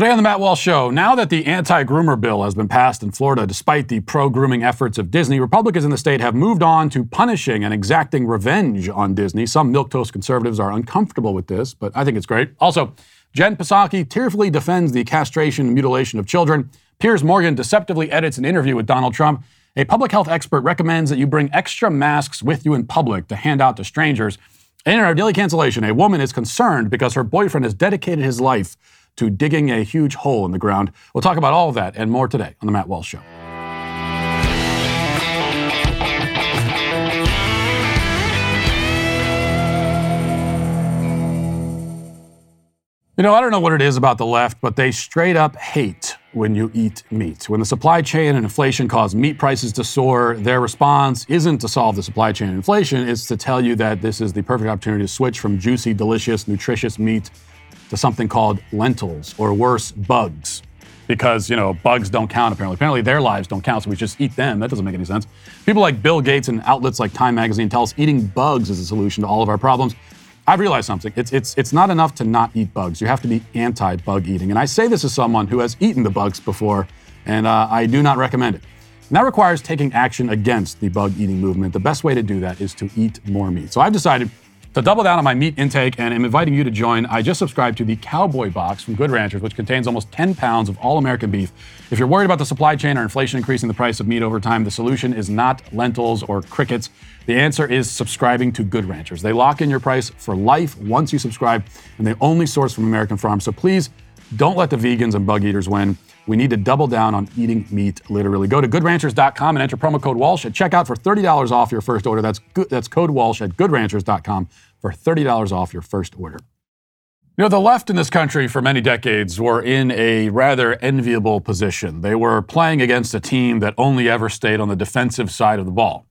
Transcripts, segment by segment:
Today on the Matt Walsh Show, now that the anti groomer bill has been passed in Florida, despite the pro grooming efforts of Disney, Republicans in the state have moved on to punishing and exacting revenge on Disney. Some milquetoast conservatives are uncomfortable with this, but I think it's great. Also, Jen Psaki tearfully defends the castration and mutilation of children. Piers Morgan deceptively edits an interview with Donald Trump. A public health expert recommends that you bring extra masks with you in public to hand out to strangers. In our daily cancellation, a woman is concerned because her boyfriend has dedicated his life to digging a huge hole in the ground. We'll talk about all of that and more today on The Matt Walsh Show. You know, I don't know what it is about the left, but they straight up hate when you eat meat. When the supply chain and inflation cause meat prices to soar, their response isn't to solve the supply chain and inflation, it's to tell you that this is the perfect opportunity to switch from juicy, delicious, nutritious meat to something called lentils, or worse, bugs. Because, you know, bugs don't count apparently. Apparently their lives don't count, so we just eat them. That doesn't make any sense. People like Bill Gates and outlets like Time Magazine tell us eating bugs is a solution to all of our problems. I've realized something. It's, it's, it's not enough to not eat bugs. You have to be anti bug eating. And I say this as someone who has eaten the bugs before, and uh, I do not recommend it. And that requires taking action against the bug eating movement. The best way to do that is to eat more meat. So I've decided to double down on my meat intake and am inviting you to join, I just subscribed to the Cowboy Box from Good Ranchers, which contains almost 10 pounds of all American beef. If you're worried about the supply chain or inflation increasing the price of meat over time, the solution is not lentils or crickets. The answer is subscribing to Good Ranchers. They lock in your price for life once you subscribe, and they only source from American farms. So please don't let the vegans and bug eaters win. We need to double down on eating meat literally. Go to goodranchers.com and enter promo code Walsh at checkout for $30 off your first order. That's good, that's code Walsh at goodranchers.com for $30 off your first order. You know, the left in this country for many decades were in a rather enviable position. They were playing against a team that only ever stayed on the defensive side of the ball.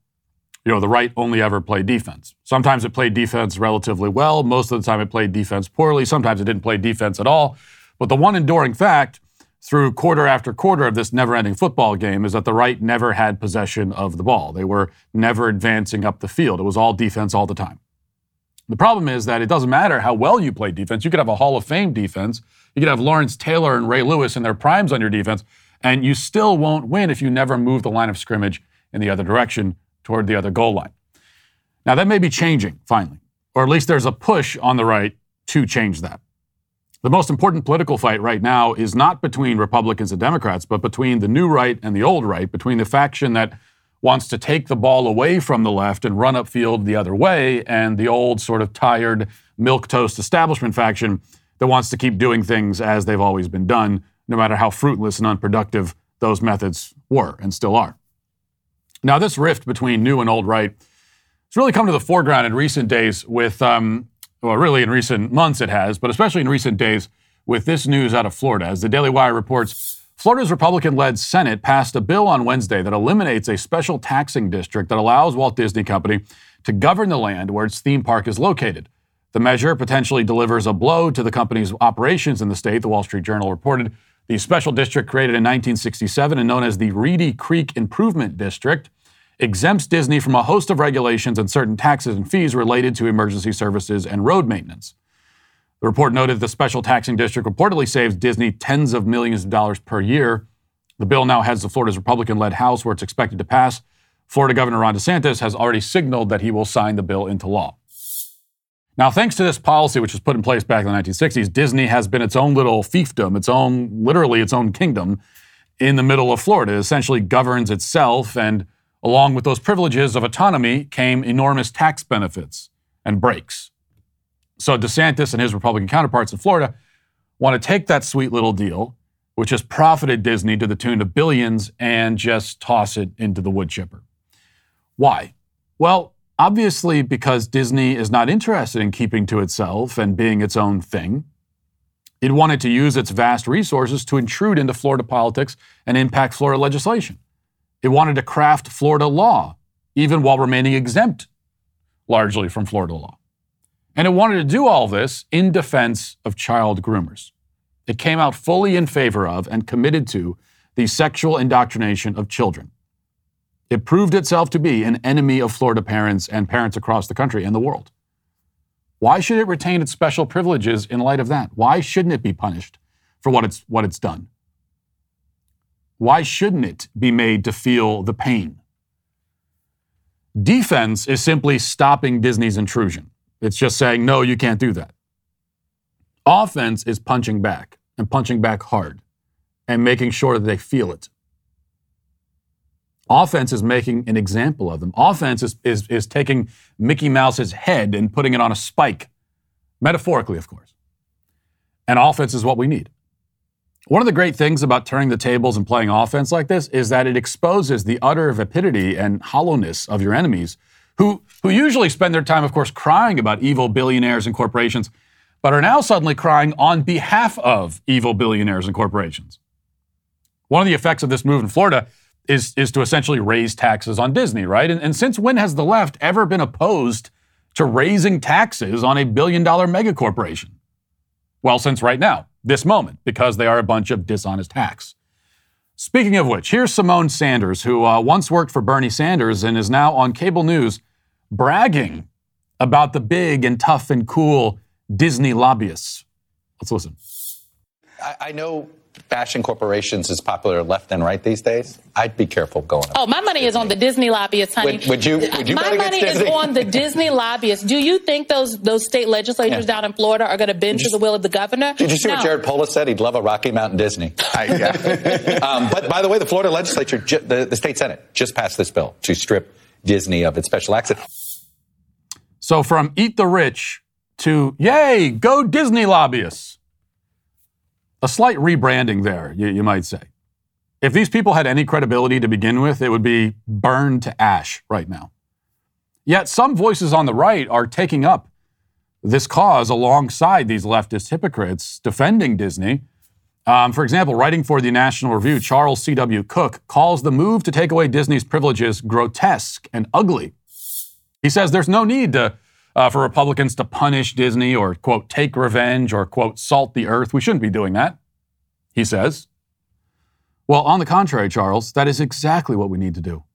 You know, the right only ever played defense. Sometimes it played defense relatively well. Most of the time it played defense poorly. Sometimes it didn't play defense at all. But the one enduring fact through quarter after quarter of this never ending football game is that the right never had possession of the ball. They were never advancing up the field. It was all defense all the time. The problem is that it doesn't matter how well you play defense. You could have a Hall of Fame defense. You could have Lawrence Taylor and Ray Lewis in their primes on your defense, and you still won't win if you never move the line of scrimmage in the other direction toward the other goal line. Now, that may be changing finally, or at least there's a push on the right to change that. The most important political fight right now is not between Republicans and Democrats, but between the new right and the old right, between the faction that wants to take the ball away from the left and run upfield the other way, and the old sort of tired milquetoast establishment faction that wants to keep doing things as they've always been done, no matter how fruitless and unproductive those methods were and still are. Now, this rift between new and old right has really come to the foreground in recent days with um, well, really in recent months it has, but especially in recent days with this news out of Florida. As the Daily Wire reports, Florida's Republican led Senate passed a bill on Wednesday that eliminates a special taxing district that allows Walt Disney Company to govern the land where its theme park is located. The measure potentially delivers a blow to the company's operations in the state, the Wall Street Journal reported. The special district created in 1967 and known as the Reedy Creek Improvement District exempts Disney from a host of regulations and certain taxes and fees related to emergency services and road maintenance. The report noted the special taxing district reportedly saves Disney tens of millions of dollars per year. The bill now heads the Florida's Republican led House, where it's expected to pass. Florida Governor Ron DeSantis has already signaled that he will sign the bill into law. Now, thanks to this policy, which was put in place back in the 1960s, Disney has been its own little fiefdom, its own, literally its own kingdom in the middle of Florida. It essentially governs itself and Along with those privileges of autonomy came enormous tax benefits and breaks. So DeSantis and his Republican counterparts in Florida want to take that sweet little deal, which has profited Disney to the tune of billions, and just toss it into the wood chipper. Why? Well, obviously, because Disney is not interested in keeping to itself and being its own thing. It wanted to use its vast resources to intrude into Florida politics and impact Florida legislation. It wanted to craft Florida law, even while remaining exempt largely from Florida law. And it wanted to do all this in defense of child groomers. It came out fully in favor of and committed to the sexual indoctrination of children. It proved itself to be an enemy of Florida parents and parents across the country and the world. Why should it retain its special privileges in light of that? Why shouldn't it be punished for what it's, what it's done. Why shouldn't it be made to feel the pain? Defense is simply stopping Disney's intrusion. It's just saying, no, you can't do that. Offense is punching back and punching back hard and making sure that they feel it. Offense is making an example of them. Offense is, is, is taking Mickey Mouse's head and putting it on a spike, metaphorically, of course. And offense is what we need. One of the great things about turning the tables and playing offense like this is that it exposes the utter vapidity and hollowness of your enemies, who, who usually spend their time, of course, crying about evil billionaires and corporations, but are now suddenly crying on behalf of evil billionaires and corporations. One of the effects of this move in Florida is, is to essentially raise taxes on Disney, right? And, and since when has the left ever been opposed to raising taxes on a billion dollar mega corporation? Well, since right now, this moment, because they are a bunch of dishonest hacks. Speaking of which, here's Symone Sanders, who uh, once worked for Bernie Sanders and is now on cable news bragging about the big and tough and cool Disney lobbyists. Let's listen. I, I know bashing corporations is popular left and right these days. I'd be careful going. Oh, my money Disney. is on the Disney lobbyists, honey. Would, would you? Would you my money is on the Disney lobbyists. Do you think those those state legislatures yeah. down in Florida are going to bend to the will of the governor? Did you see no. what Jared Polis said? He'd love a Rocky Mountain Disney. I, yeah. um, but by the way, the Florida legislature, the, the state senate, just passed this bill to strip Disney of its special access. So from eat the rich to yay, go Disney lobbyists. A slight rebranding there, you, you might say. If these people had any credibility to begin with, it would be burned to ash right now. Yet some voices on the right are taking up this cause alongside these leftist hypocrites defending Disney. Um, for example, writing for the National Review, Charles C.W. Cooke calls the move to take away Disney's privileges grotesque and ugly. He says there's no need to uh, for Republicans to punish Disney or, quote, take revenge or, quote, salt the earth. We shouldn't be doing that, he says. Well, on the contrary, Charles, that is exactly what we need to do.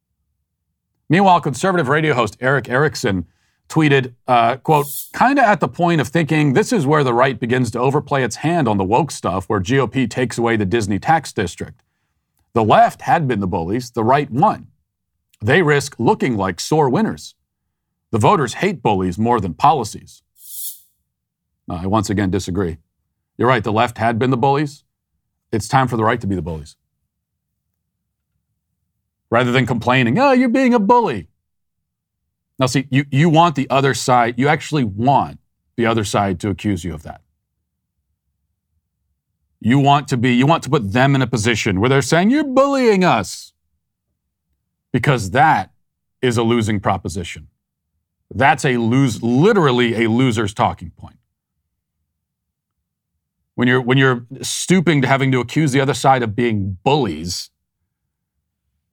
Meanwhile, conservative radio host Erick Erickson tweeted, uh, quote, kind of at the point of thinking this is where the right begins to overplay its hand on the woke stuff, where GOP takes away the Disney tax district. The left had been the bullies, the right won. They risk looking like sore winners. The voters hate bullies more than policies. I once again disagree. You're right, the left had been the bullies. It's time for the right to be the bullies. Rather than complaining, oh, you're being a bully. Now, see, you, you want the other side, you actually want the other side to accuse you of that. You want to be, you want to put them in a position where they're saying, you're bullying us. Because that is a losing proposition. That's a lose, literally a loser's talking point. When you're, when you're stooping to having to accuse the other side of being bullies,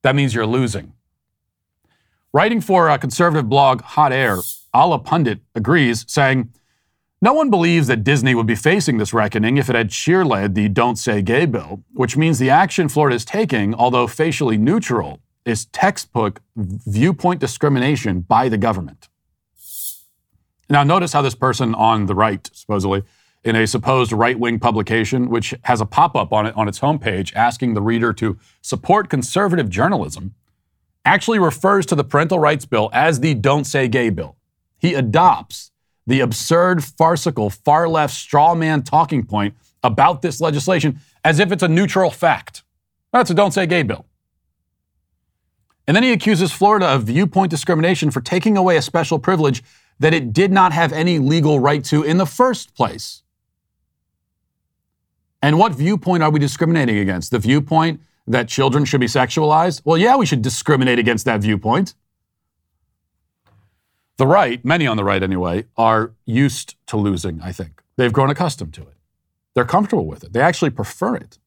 that means you're losing. Writing for a conservative blog, Hot Air, Allahpundit agrees, saying, No one believes that Disney would be facing this reckoning if it had cheerled the Don't Say Gay bill, which means the action Florida is taking, although facially neutral, is textbook viewpoint discrimination by the government. Now, notice how this person on the right, supposedly, in a supposed right wing publication, which has a pop up on it on its homepage asking the reader to support conservative journalism, actually refers to the parental rights bill as the Don't Say Gay bill. He adopts the absurd, farcical, far left straw man talking point about this legislation as if it's a neutral fact. That's a Don't Say Gay bill. And then he accuses Florida of viewpoint discrimination for taking away a special privilege that it did not have any legal right to in the first place. And what viewpoint are we discriminating against? The viewpoint that children should be sexualized? Well, yeah, we should discriminate against that viewpoint. The right, many on the right anyway, are used to losing, I think. They've grown accustomed to it. They're comfortable with it. They actually prefer it.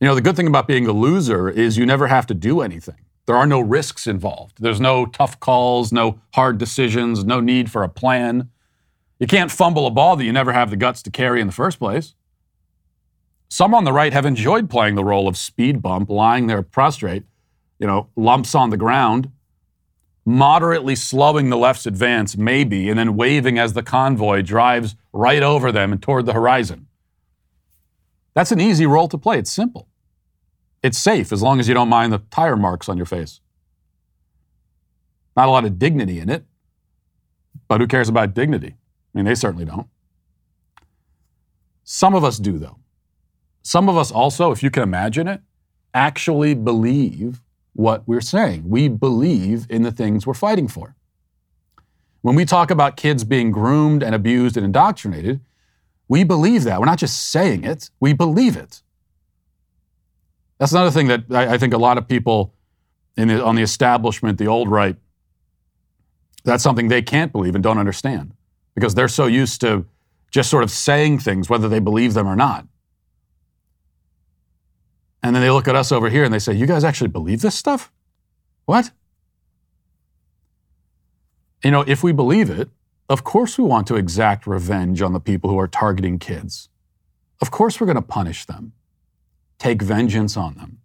You know, the good thing about being a loser is you never have to do anything. There are no risks involved. There's no tough calls, no hard decisions, no need for a plan. You can't fumble a ball that you never have the guts to carry in the first place. Some on the right have enjoyed playing the role of speed bump, lying there prostrate, you know, lumps on the ground, moderately slowing the left's advance, maybe, and then waving as the convoy drives right over them and toward the horizon. That's an easy role to play. It's simple. It's safe as long as you don't mind the tire marks on your face. Not a lot of dignity in it, but who cares about dignity? I mean, they certainly don't. Some of us do, though. Some of us also, if you can imagine it, actually believe what we're saying. We believe in the things we're fighting for. When we talk about kids being groomed and abused and indoctrinated, we believe that. We're not just saying it, we believe it. That's another thing that I, I think a lot of people the, on the establishment, the old right, that's something they can't believe and don't understand because they're so used to just sort of saying things, whether they believe them or not. And then they look at us over here and they say, You guys actually believe this stuff? What? You know, if we believe it, of course we want to exact revenge on the people who are targeting kids. Of course we're going to punish them, take vengeance on them,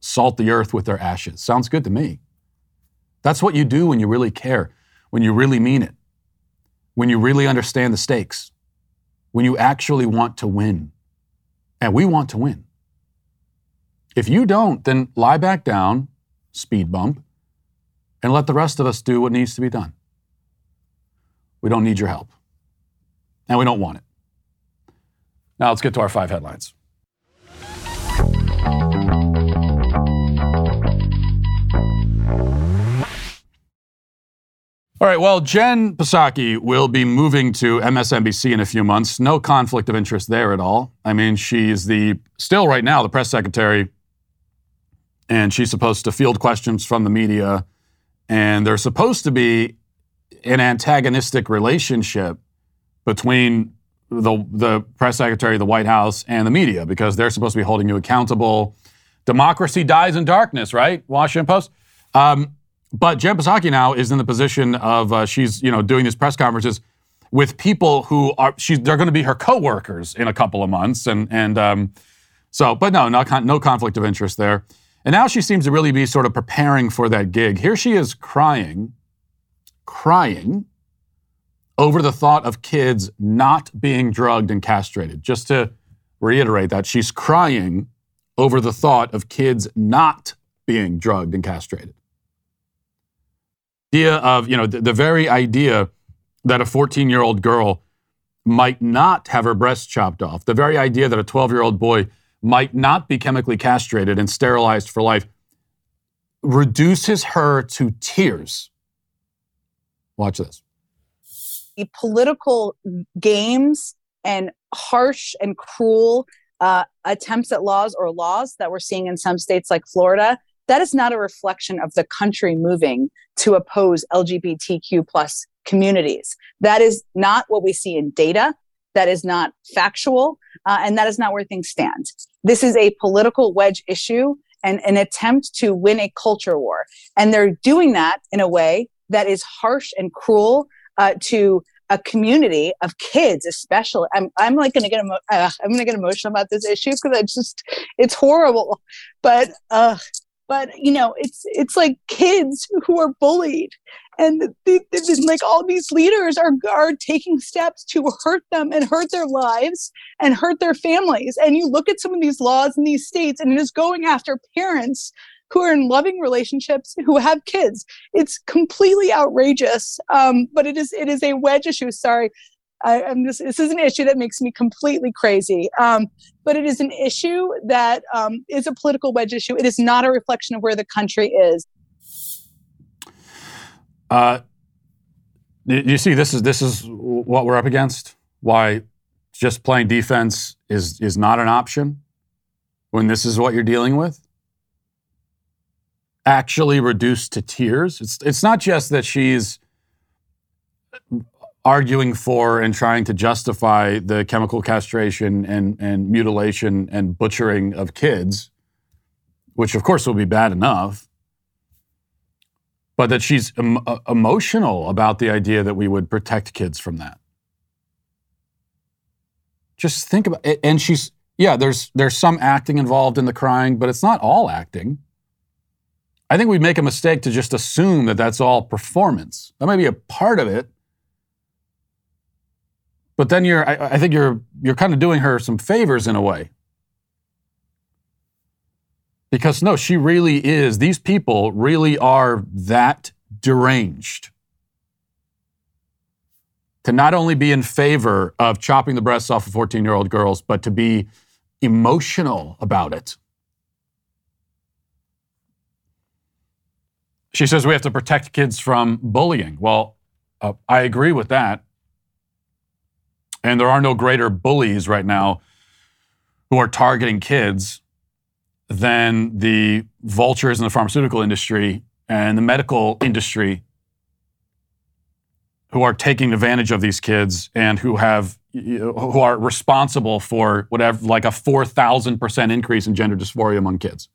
salt the earth with their ashes. Sounds good to me. That's what you do when you really care, when you really mean it, when you really understand the stakes, when you actually want to win. And we want to win. If you don't, then lie back down, speed bump, and let the rest of us do what needs to be done. We don't need your help. And we don't want it. Now let's get to our five headlines. All right, well, Jen Psaki will be moving to MSNBC in a few months. No conflict of interest there at all. I mean, she's the still right now the press secretary and she's supposed to field questions from the media and there's supposed to be an antagonistic relationship between the, the press secretary, the White House, and the media because they're supposed to be holding you accountable. Democracy dies in darkness, right? Washington Post. Um, but Jen Psaki now is in the position of uh, she's you know doing these press conferences with people who are she's they're going to be her coworkers in a couple of months, and and um, so but no, no no conflict of interest there. And now she seems to really be sort of preparing for that gig. Here she is crying crying over the thought of kids not being drugged and castrated. Just to reiterate that, she's crying over the thought of kids not being drugged and castrated. Idea of, you know, the, the very idea that a 14 year old girl might not have her breasts chopped off, the very idea that a 12 year old boy might not be chemically castrated and sterilized for life reduces her to tears Watch this. The political games and harsh and cruel uh, attempts at laws or laws that we're seeing in some states like Florida, that is not a reflection of the country moving to oppose LGBTQ plus communities. That is not what we see in data. That is not factual. Uh, and that is not where things stand. This is a political wedge issue and an attempt to win a culture war. And they're doing that in a way that is harsh and cruel uh, to a community of kids, especially. I'm, I'm like going to get emo- uh, I'm going to get emotional about this issue because it's just it's horrible. But uh, but you know, it's it's like kids who are bullied, and like all these leaders are are taking steps to hurt them and hurt their lives and hurt their families. And you look at some of these laws in these states, and it is going after parents who are in loving relationships who have kids. It's completely outrageous, um, but it is it is a wedge issue. Sorry, I, am just this is an issue that makes me completely crazy. Um, but it is an issue that um, is a political wedge issue. It is not a reflection of where the country is. Uh, you see, this is this is what we're up against. Why just playing defense is is not an option when this is what you're dealing with actually reduced to tears. It's, it's not just that she's arguing for and trying to justify the chemical castration and, and mutilation and butchering of kids, which of course will be bad enough, but that she's em- uh, emotional about the idea that we would protect kids from that. Just think about it. And she's, yeah, there's, there's some acting involved in the crying, but it's not all acting. I think we make a mistake to just assume that that's all performance. That might be a part of it. But then you're, I, I think you're, you're kind of doing her some favors in a way Because no, she really is. These people really are that deranged to not only be in favor of chopping the breasts off of 14 year old girls, but to be emotional about it. She says we have to protect kids from bullying. Well, uh, I agree with that. And there are no greater bullies right now who are targeting kids than the vultures in the pharmaceutical industry and the medical industry who are taking advantage of these kids and who have who are responsible for whatever like a 4000% increase in gender dysphoria among kids.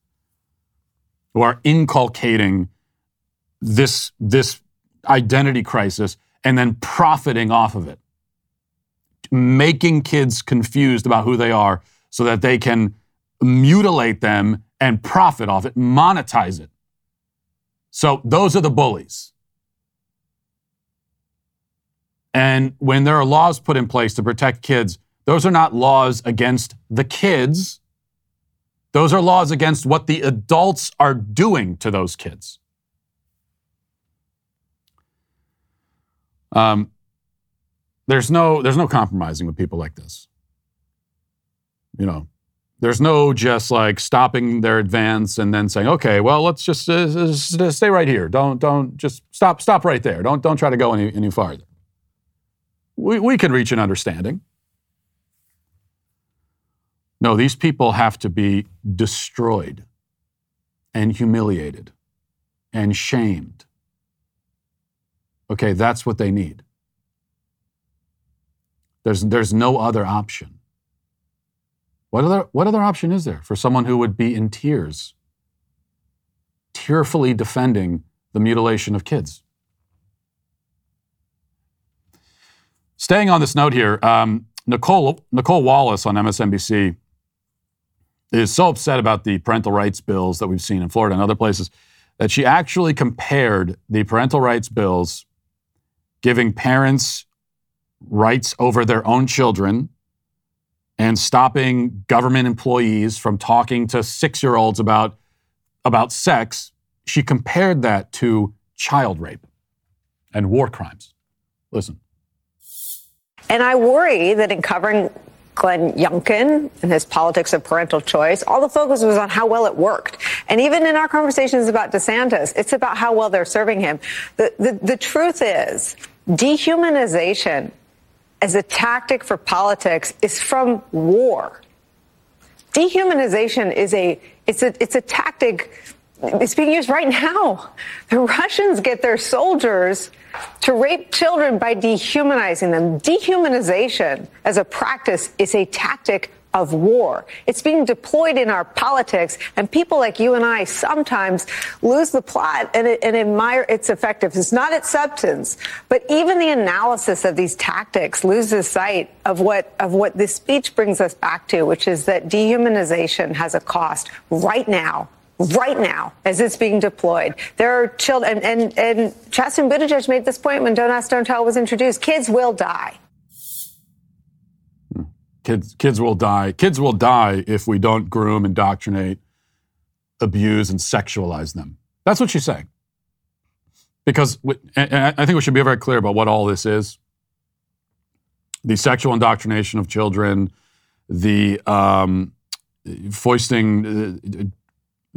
Who are inculcating this this identity crisis and then profiting off of it making kids confused about who they are so that they can mutilate them and profit off it monetize it so those are the bullies and when there are laws put in place to protect kids, those are not laws against the kids. Those are laws against what the adults are doing to those kids. Um, there's no there's no compromising with people like this. You know, there's no just like stopping their advance and then saying, okay, well, let's just uh, stay right here. Don't don't just stop stop right there. Don't don't try to go any any farther we, we can reach an understanding. No, these people have to be destroyed and humiliated and shamed. Okay, that's what they need. There's, there's no other option. What other, what other option is there for someone who would be in tears, tearfully defending the mutilation of kids? Staying on this note here, um, Nicolle, Nicolle Wallace on MSNBC is so upset about the parental rights bills that we've seen in Florida and other places that she actually compared the parental rights bills giving parents rights over their own children and stopping government employees from talking to six year olds about, about sex. She compared that to child rape and war crimes. Listen. And I worry that in covering Glenn Youngkin and his politics of parental choice, all the focus was on how well it worked. And even in our conversations about DeSantis, it's about how well they're serving him. The, the, the truth is, dehumanization as a tactic for politics is from war. Dehumanization is a, it's a, it's a tactic, it's being used right now. The Russians get their soldiers to rape children by dehumanizing them. Dehumanization as a practice is a tactic of war. It's being deployed in our politics, and people like you and I sometimes lose the plot and, and, admire its effectiveness, not its substance, but even the analysis of these tactics loses sight of what of what this speech brings us back to, which is that dehumanization has a cost right now right now as it's being deployed. There are children, and, and, and Chasten Buttigieg made this point when Don't Ask, Don't Tell was introduced. Kids will die. Kids, kids will die. Kids will die if we don't groom, indoctrinate, abuse, and sexualize them. That's what she's saying. Because, and I think we should be very clear about what all this is the sexual indoctrination of children, the um, foisting uh,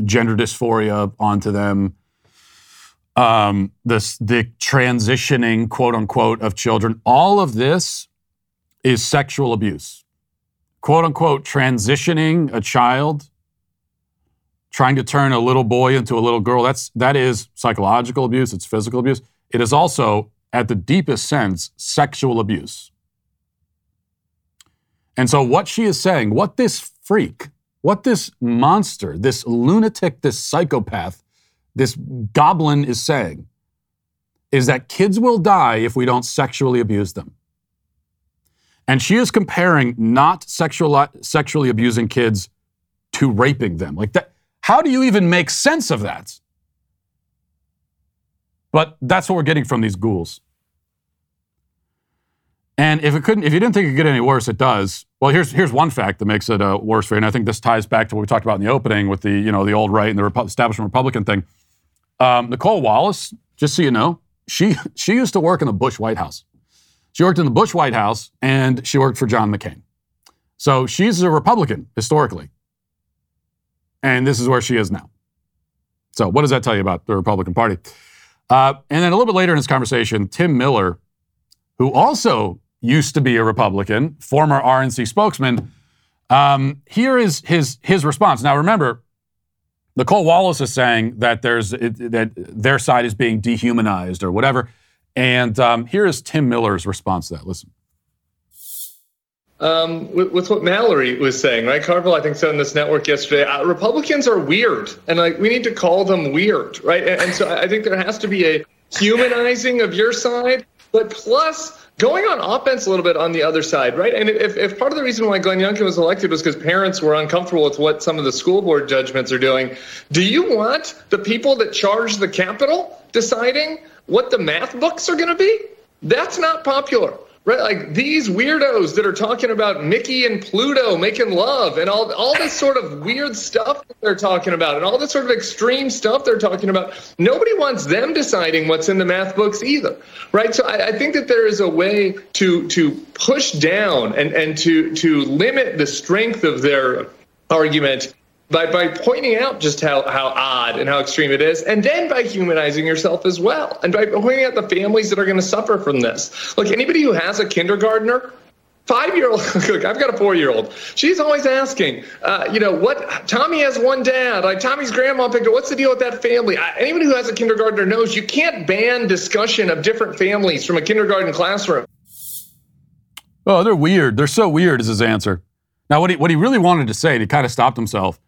gender dysphoria onto them, um, this the transitioning quote unquote of children. All of this is sexual abuse. Quote unquote transitioning a child, trying to turn a little boy into a little girl. That's that is psychological abuse. It's physical abuse. It is also, at the deepest sense, sexual abuse. And so, what she is saying, what this freak what this monster, this lunatic, this psychopath, this goblin is saying is that kids will die if we don't sexually abuse them. And she is comparing not sexual, sexually abusing kids to raping them. Like that, how do you even make sense of that? But that's what we're getting from these ghouls. And if it couldn't, if you didn't think it could get any worse, it does. Well, here's here's one fact that makes it uh, worse for you, and I think this ties back to what we talked about in the opening with the you know the old right and the Repu- establishment Republican thing. Um, Nicolle Wallace, just so you know, she she used to work in the Bush White House. She worked in the Bush White House, and she worked for John McCain. So she's a Republican historically, and this is where she is now. So what does that tell you about the Republican Party? Uh, and then a little bit later in this conversation, Tim Miller, who also used to be a Republican, former RNC spokesman. Um, here is his his response. Now, remember, Nicolle Wallace is saying that there's it, that their side is being dehumanized or whatever, and um, here is Tim Miller's response to that. Listen. Um, with, with, what Mallory was saying, right? Carville, I think, said on this network yesterday, uh, Republicans are weird, and like we need to call them weird, right? And, and so I think there has to be a humanizing of your side, but plus going on offense a little bit on the other side, right? And if, if part of the reason why Glenn Youngkin was elected was because parents were uncomfortable with what some of the school board judgments are doing, do you want the people that charge the Capitol deciding what the math books are going to be? That's not popular. Right, like these weirdos that are talking about Mickey and Pluto making love and all all this sort of weird stuff that they're talking about and all this sort of extreme stuff they're talking about. Nobody wants them deciding what's in the math books either, right? So I, I think that there is a way to to push down and and to to limit the strength of their argument by, by pointing out just how, how odd and how extreme it is, and then by humanizing yourself as well, and by pointing out the families that are going to suffer from this. Look, anybody who has a kindergartner, five year old, look, I've got a four year old. She's always asking, uh, you know, what Tommy has one dad, like Tommy's grandma picked up. What's the deal with that family? I, anybody who has a kindergartner knows you can't ban discussion of different families from a kindergarten classroom. Oh, they're weird. They're so weird, is his answer. Now, what he, what he really wanted to say, and he kind of stopped himself,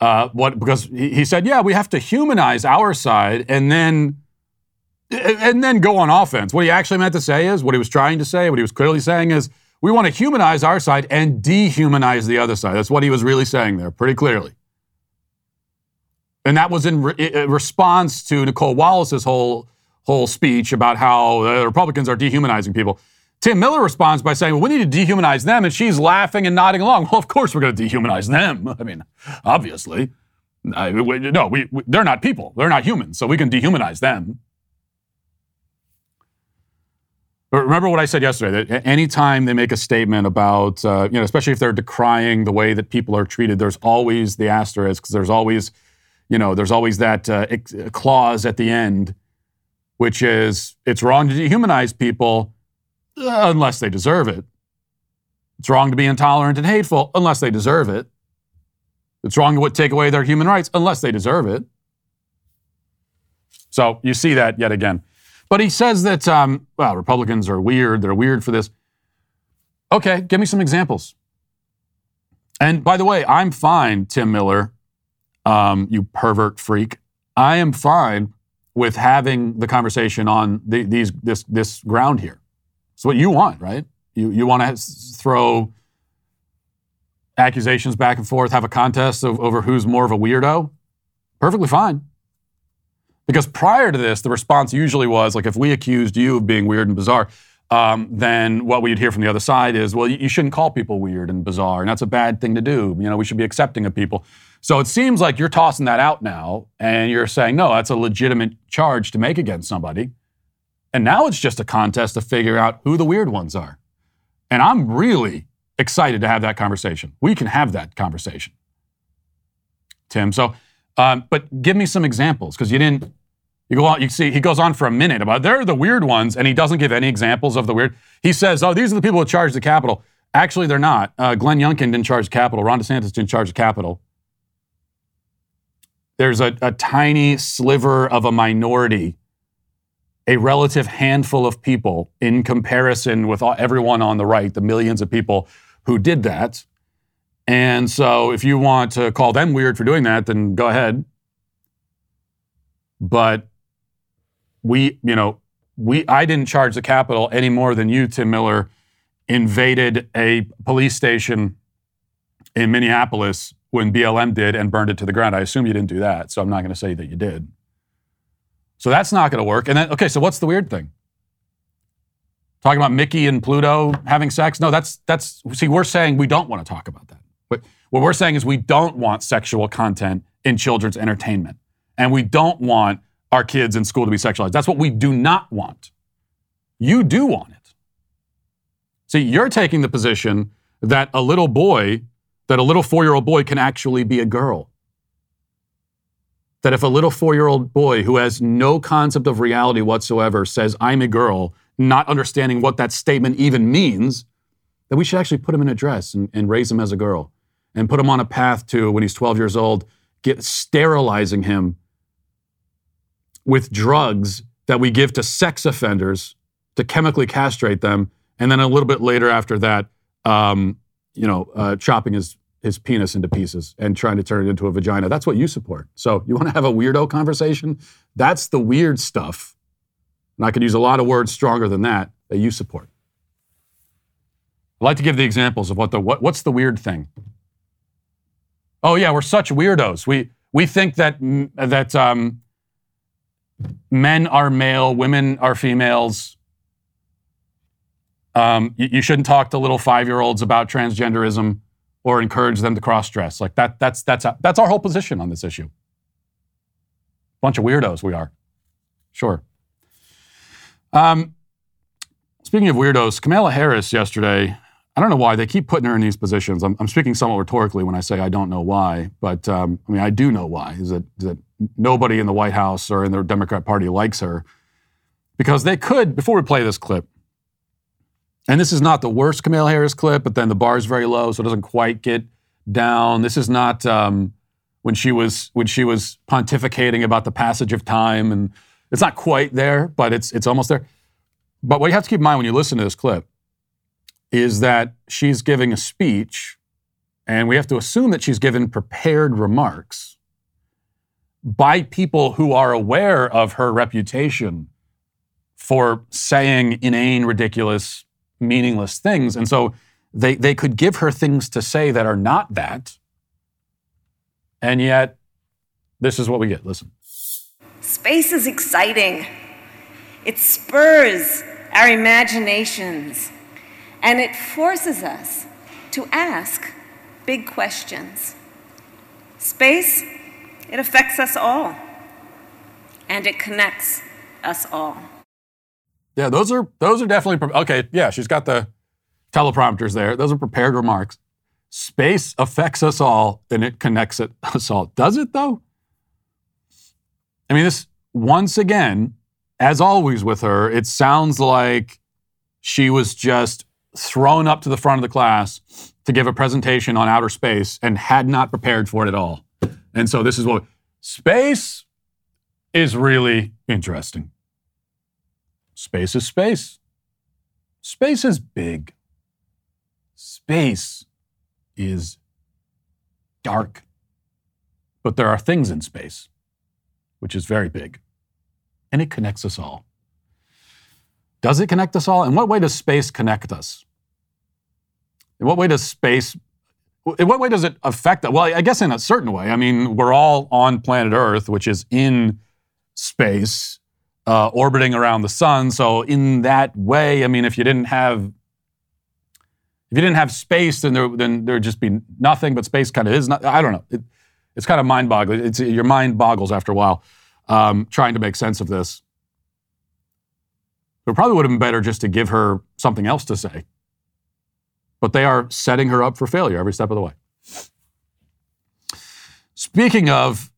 uh, what because he, he said, yeah, we have to humanize our side and then and then go on offense. What he actually meant to say is what he was trying to say. What he was clearly saying is we want to humanize our side and dehumanize the other side. That's what he was really saying there, pretty clearly. And that was in, re- response to Nicolle Wallace's whole whole speech about how the Republicans are dehumanizing people. Tim Miller responds by saying, well, we need to dehumanize them. And she's laughing and nodding along. Well, of course we're going to dehumanize them. I mean, obviously. I, we, no, we, we, they're not people. They're not humans. So we can dehumanize them. But remember what I said yesterday that anytime they make a statement about, uh, you know, especially if they're decrying the way that people are treated, there's always the asterisk, because there's always, you know, there's always that uh, clause at the end, which is it's wrong to dehumanize people unless they deserve it. It's wrong to be intolerant and hateful unless they deserve it. It's wrong to take away their human rights unless they deserve it. So you see that yet again. But he says that, um, well, Republicans are weird. They're weird for this. Okay, give me some examples. And by the way, I'm fine, Tim Miller, um, you pervert freak. I am fine with having the conversation on the, these this this ground here. It's what you want, right? You, you want to throw accusations back and forth, have a contest of, over who's more of a weirdo. Perfectly fine. Because prior to this, the response usually was like, if we accused you of being weird and bizarre, um, then what we'd hear from the other side is, well, you, shouldn't call people weird and bizarre, and that's a bad thing to do. You know, we should be accepting of people. So it seems like you're tossing that out now, and you're saying, no, that's a legitimate charge to make against somebody. And now it's just a contest to figure out who the weird ones are. And I'm really excited to have that conversation. We can have that conversation, Tim. So, um, but give me some examples because you didn't. You go on. You see, he goes on for a minute about they're the weird ones, and he doesn't give any examples of the weird. He says, "Oh, these are the people who charge the Capitol." Actually, they're not. Uh, Glenn Youngkin didn't charge the Capitol. Ron DeSantis didn't charge the Capitol. There's a, a tiny sliver of a minority a relative handful of people in comparison with everyone on the right, the millions of people who did that. And so if you want to call them weird for doing that, then go ahead. But we, you know, we I didn't charge the Capitol any more than you, Tim Miller, invaded a police station in Minneapolis when BLM did and burned it to the ground. I assume you didn't do that, so I'm not going to say that you did. So that's not going to work. And then, okay, so what's the weird thing? Talking about Mickey and Pluto having sex? No, that's that's see, we're saying we don't want to talk about that. But what we're saying is we don't want sexual content in children's entertainment. And we don't want our kids in school to be sexualized. That's what we do not want. You do want it. See, you're taking the position that a little boy, that a little four year old boy can actually be a girl. That if a little four year old boy who has no concept of reality whatsoever says, I'm a girl, not understanding what that statement even means, that we should actually put him in a dress and, and raise him as a girl and put him on a path to, when he's 12 years old, get sterilizing him with drugs that we give to sex offenders to chemically castrate them, and then a little bit later after that, um, you know, uh, chopping his his penis into pieces and trying to turn it into a vagina. That's what you support. So you want to have a weirdo conversation? That's the weird stuff. And I could use a lot of words stronger than that that you support. I'd like to give the examples of what the what, what's the weird thing. Oh yeah, we're such weirdos. We we think that that um, men are male, women are females. Um, you, you, shouldn't talk to little five-year-olds about transgenderism or encourage them to cross-dress. Like that. That's that's that's our whole position on this issue. Bunch of weirdos we are. Sure. Um, speaking of weirdos, Kamala Harris yesterday. I don't know why they keep putting her in these positions. I'm, I'm speaking somewhat rhetorically when I say I don't know why, but um, I mean I do know why. Is that, is that nobody in the White House or in the Democrat Party likes her because they could. Before we play this clip, and this is not the worst Kamala Harris clip, but then the bar is very low, so it doesn't quite get down. This is not um, when she was when she was pontificating about the passage of time, and it's not quite there, but it's it's almost there. But what you have to keep in mind when you listen to this clip is that she's giving a speech, and we have to assume that she's given prepared remarks by people who are aware of her reputation for saying inane, ridiculous, meaningless things. And so they, they could give her things to say that are not that. And yet, this is what we get. Listen. Space is exciting. It spurs our imaginations and it forces us to ask big questions. Space, it affects us all, and it connects us all. Yeah, those are those are definitely okay. Yeah, she's got the teleprompters there. Those are prepared remarks. Space affects us all, and it connects it, us all. Does it though? I mean, this once again, as always with her, it sounds like she was just thrown up to the front of the class to give a presentation on outer space and had not prepared for it at all. And so this is what space is really interesting. Space is space. Space is big. Space is dark. But there are things in space, which is very big, and it connects us all. Does it connect us all? In what way does space connect us? In what way does space, in what way does it affect us? Well, I guess in a certain way. I mean, we're all on planet Earth, which is in space, uh, orbiting around the sun. So in that way, I mean, if you didn't have if you didn't have space, then there then there'd just be nothing. But space kind of is not. I don't know. It, it's kind of mind-boggling. It's your mind boggles after a while um, trying to make sense of this. It probably would have been better just to give her something else to say but they are setting her up for failure every step of the way. Speaking of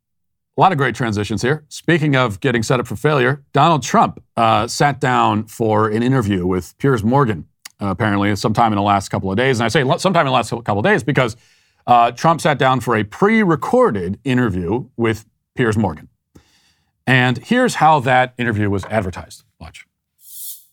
a lot of great transitions here. Speaking of getting set up for failure, Donald Trump uh, sat down for an interview with Piers Morgan, uh, apparently, sometime in the last couple of days. And I say sometime in the last couple of days because uh, Trump sat down for a pre recorded interview with Piers Morgan. And here's how that interview was advertised. Watch.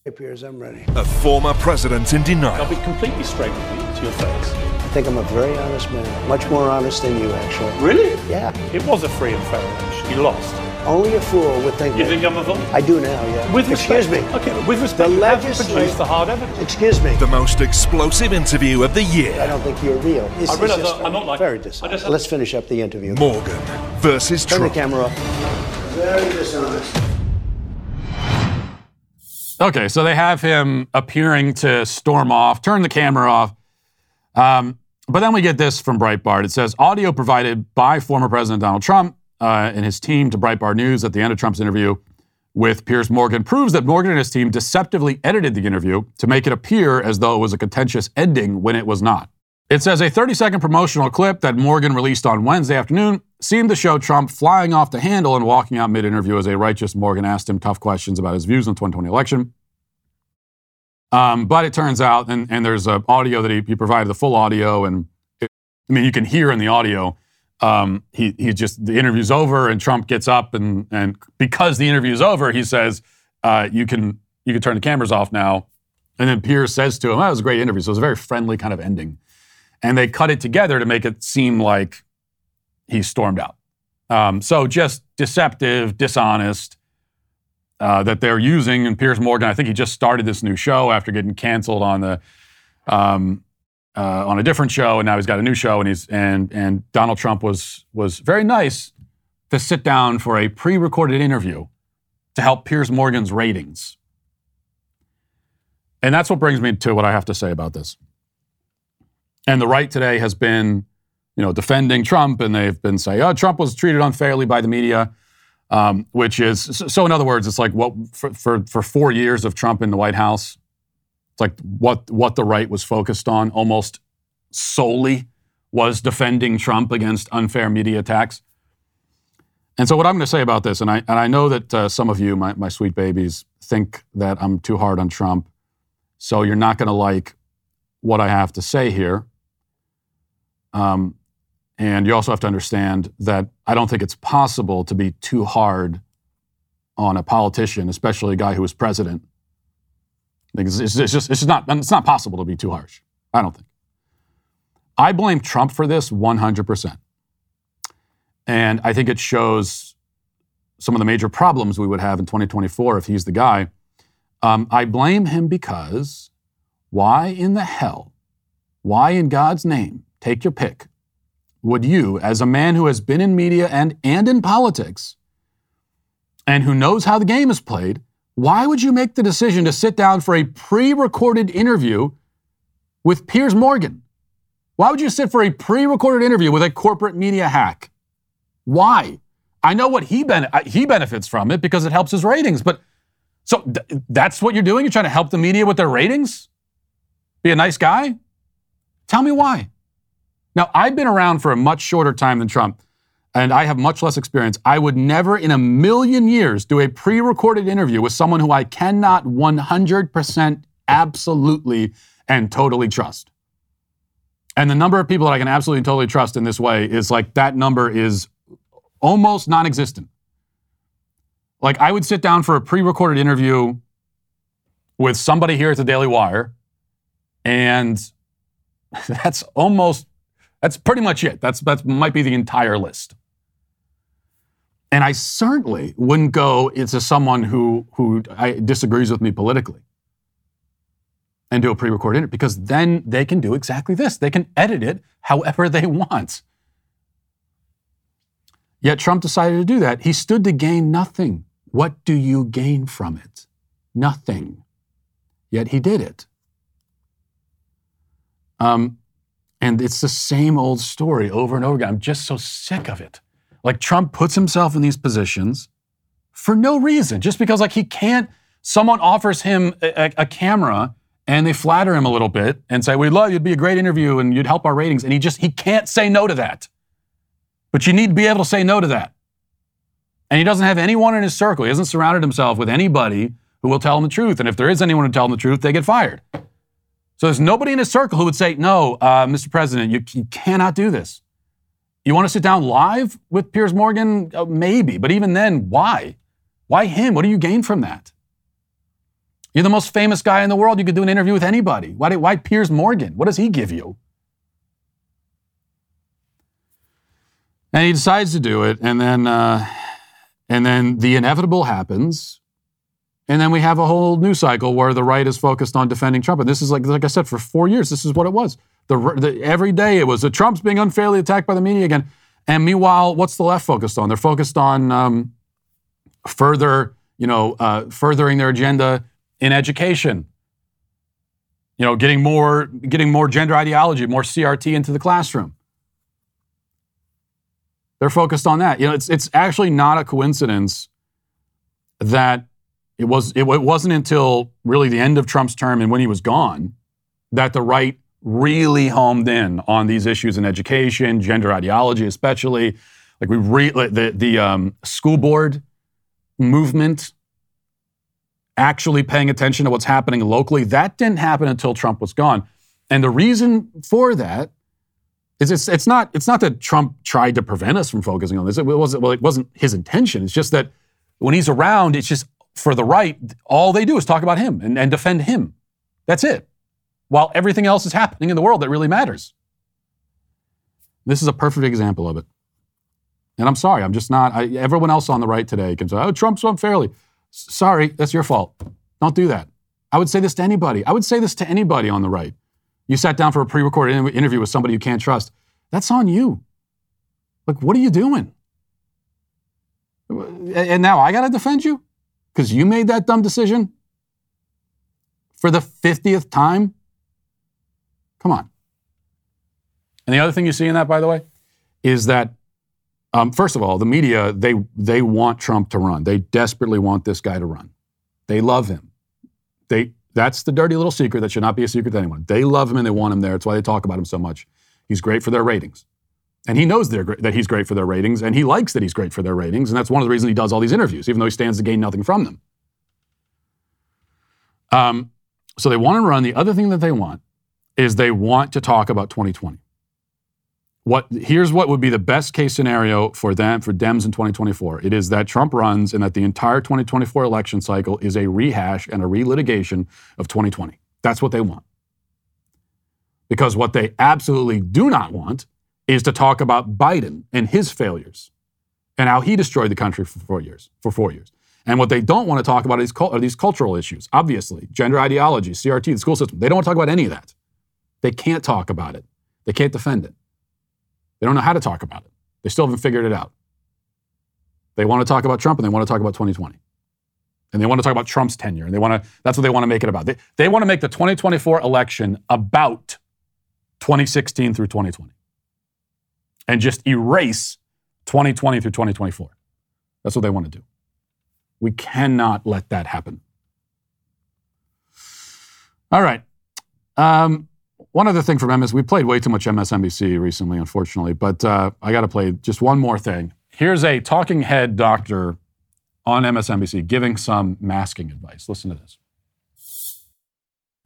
Hey, Piers, I'm ready. A former president in denial. I'll be completely straight with you to your face. I think I'm a very honest man. Much more honest than you, actually. Really? Yeah. It was a free and fair election. You lost. Only a fool would think You that. think I'm a fool? I do now, yeah. With Excuse respect. me. Okay, with respect, The you have legislat- produced the hard evidence. Excuse me. The most explosive interview of the year. I don't think you're real. This I is realize just that I'm not like- very I dishonest. just- Let's finish up the interview. Morgan versus Turn the camera off. Very dishonest. Okay, so they have him appearing to storm off, turn the camera off. Um, but then we get this from Breitbart. It says audio provided by former President Donald Trump uh, and his team to Breitbart News at the end of Trump's interview with Piers Morgan proves that Morgan and his team deceptively edited the interview to make it appear as though it was a contentious ending when it was not. It says a 30 second promotional clip that Morgan released on Wednesday afternoon seemed to show Trump flying off the handle and walking out mid interview as a righteous Morgan asked him tough questions about his views on the 2020 election. Um, but it turns out, and, and there's a audio that he, he provided, the full audio, and it, I mean, you can hear in the audio, um, he, he just, the interview's over and Trump gets up and, and because the interview's over, he says, uh, you can, you can turn the cameras off now. And then Piers says to him, oh, that was a great interview. So it was a very friendly kind of ending. And they cut it together to make it seem like he stormed out. Um, so just deceptive, dishonest, uh, that they're using. And Piers Morgan, I think he just started this new show after getting canceled on the um, uh, on a different show, and now he's got a new show. And he's and and Donald Trump was was very nice to sit down for a pre-recorded interview to help Piers Morgan's ratings. And that's what brings me to what I have to say about this. And the right today has been, you know, defending Trump, and they've been saying, "Oh, Trump was treated unfairly by the media." Um, which is so. In other words, it's like what for, for for four years of Trump in the White House, it's like what what the right was focused on almost solely was defending Trump against unfair media attacks. And so, what I'm going to say about this, and I and I know that uh, some of you, my my sweet babies, think that I'm too hard on Trump, so you're not going to like what I have to say here. Um, and you also have to understand that I don't think it's possible to be too hard on a politician, especially a guy who was president. It's, it's, it's just not it's not possible to be too harsh. I don't think. I blame Trump for this 100%. And I think it shows some of the major problems we would have in 2024 if he's the guy. Um, I blame him because why in the hell, why in God's name, take your pick, would you, as a man who has been in media and, and in politics, and who knows how the game is played, why would you make the decision to sit down for a pre recorded interview with Piers Morgan? Why would you sit for a pre recorded interview with a corporate media hack? Why? I know what he, ben- uh, he benefits from it because it helps his ratings, but so th- that's what you're doing? You're trying to help the media with their ratings? Be a nice guy? Tell me why. Now, I've been around for a much shorter time than Trump, and I have much less experience. I would never in a million years do a pre recorded interview with someone who I cannot 100% absolutely and totally trust. And the number of people that I can absolutely and totally trust in this way is like that number is almost non existent. Like, I would sit down for a pre recorded interview with somebody here at the Daily Wire, and that's almost that's pretty much it. That's that might be the entire list. And I certainly wouldn't go into someone who who I, disagrees with me politically and do a pre-recorded interview because then they can do exactly this. They can edit it however they want. Yet Trump decided to do that. He stood to gain nothing. What do you gain from it? Nothing. Yet he did it. Um, and it's the same old story over and over again. I'm just so sick of it. Like Trump puts himself in these positions for no reason, just because like he can't. Someone offers him a, a camera and they flatter him a little bit and say, "We'd love you'd be a great interview and you'd help our ratings," and he just he can't say no to that. But you need to be able to say no to that. And he doesn't have anyone in his circle. He hasn't surrounded himself with anybody who will tell him the truth. And if there is anyone to tell him the truth, they get fired. So there's nobody in his circle who would say, no, uh, Mr. President, you, you, cannot do this. You want to sit down live with Piers Morgan? Uh, maybe. But even then, why? Why him? What do you gain from that? You're the most famous guy in the world. You could do an interview with anybody. Why, why Piers Morgan? What does he give you? And he decides to do it, and then, uh, and then the inevitable happens, and then we have a whole new cycle where the right is focused on defending Trump. And this is like, like I said, for four years, this is what it was. The, the, every day it was the Trump's being unfairly attacked by the media again. And meanwhile, what's the left focused on? They're focused on um, further, you know, uh, furthering their agenda in education. You know, getting more getting more gender ideology, more CRT into the classroom. They're focused on that. You know, it's it's actually not a coincidence that it was it, it wasn't until really the end of Trump's term and when he was gone that the right really homed in on these issues in education, gender ideology, especially. Like we re, the the um, school board movement actually paying attention to what's happening locally. That didn't happen until Trump was gone. And the reason for that is it's, it's not it's not that Trump tried to prevent us from focusing on this. It wasn't well, it wasn't his intention. It's just that when he's around, it's just for the right, all they do is talk about him and, and defend him. That's it. While everything else is happening in the world that really matters. This is a perfect example of it. And I'm sorry, I'm just not. I, everyone else on the right today can say, oh, Trump's won fairly. S- sorry, that's your fault. Don't do that. I would say this to anybody. I would say this to anybody on the right. You sat down for a pre recorded in- interview with somebody you can't trust. That's on you. Like, what are you doing? And now I got to defend you because you made that dumb decision for the 50th time? Come on. And the other thing you see in that, by the way, is that um, first of all, the media they they want Trump to run. They desperately want this guy to run. They love him. They that's the dirty little secret that should not be a secret to anyone. They love him and they want him there. That's why they talk about him so much. He's great for their ratings. And he knows that he's great for their ratings, and he likes that he's great for their ratings, and that's one of the reasons he does all these interviews, even though he stands to gain nothing from them. Um, so they want to run. The other thing that they want is they want to talk about 2020. What here's what would be the best case scenario for them for Dems in 2024. It is that Trump runs and that the entire 2024 election cycle is a rehash and a relitigation of 2020. That's what they want. Because what they absolutely do not want is to talk about Biden and his failures and how he destroyed the country for four years. For four years. And what they don't want to talk about are these cultural issues, obviously, gender ideology, CRT, the school system. They don't want to talk about any of that. They can't talk about it. They can't defend it. They don't know how to talk about it. They still haven't figured it out. They want to talk about Trump and they want to talk about 2020. And they want to talk about Trump's tenure. And they want to, that's what they want to make it about. They, they want to make the 2024 election about 2016 through 2020 and just erase 2020 through 2024. That's what they want to do. We cannot let that happen. All right. Um, one other thing from MS, we played way too much MSNBC recently, unfortunately, but uh, I got to play just one more thing. Here's a talking head doctor on MSNBC giving some masking advice. Listen to this.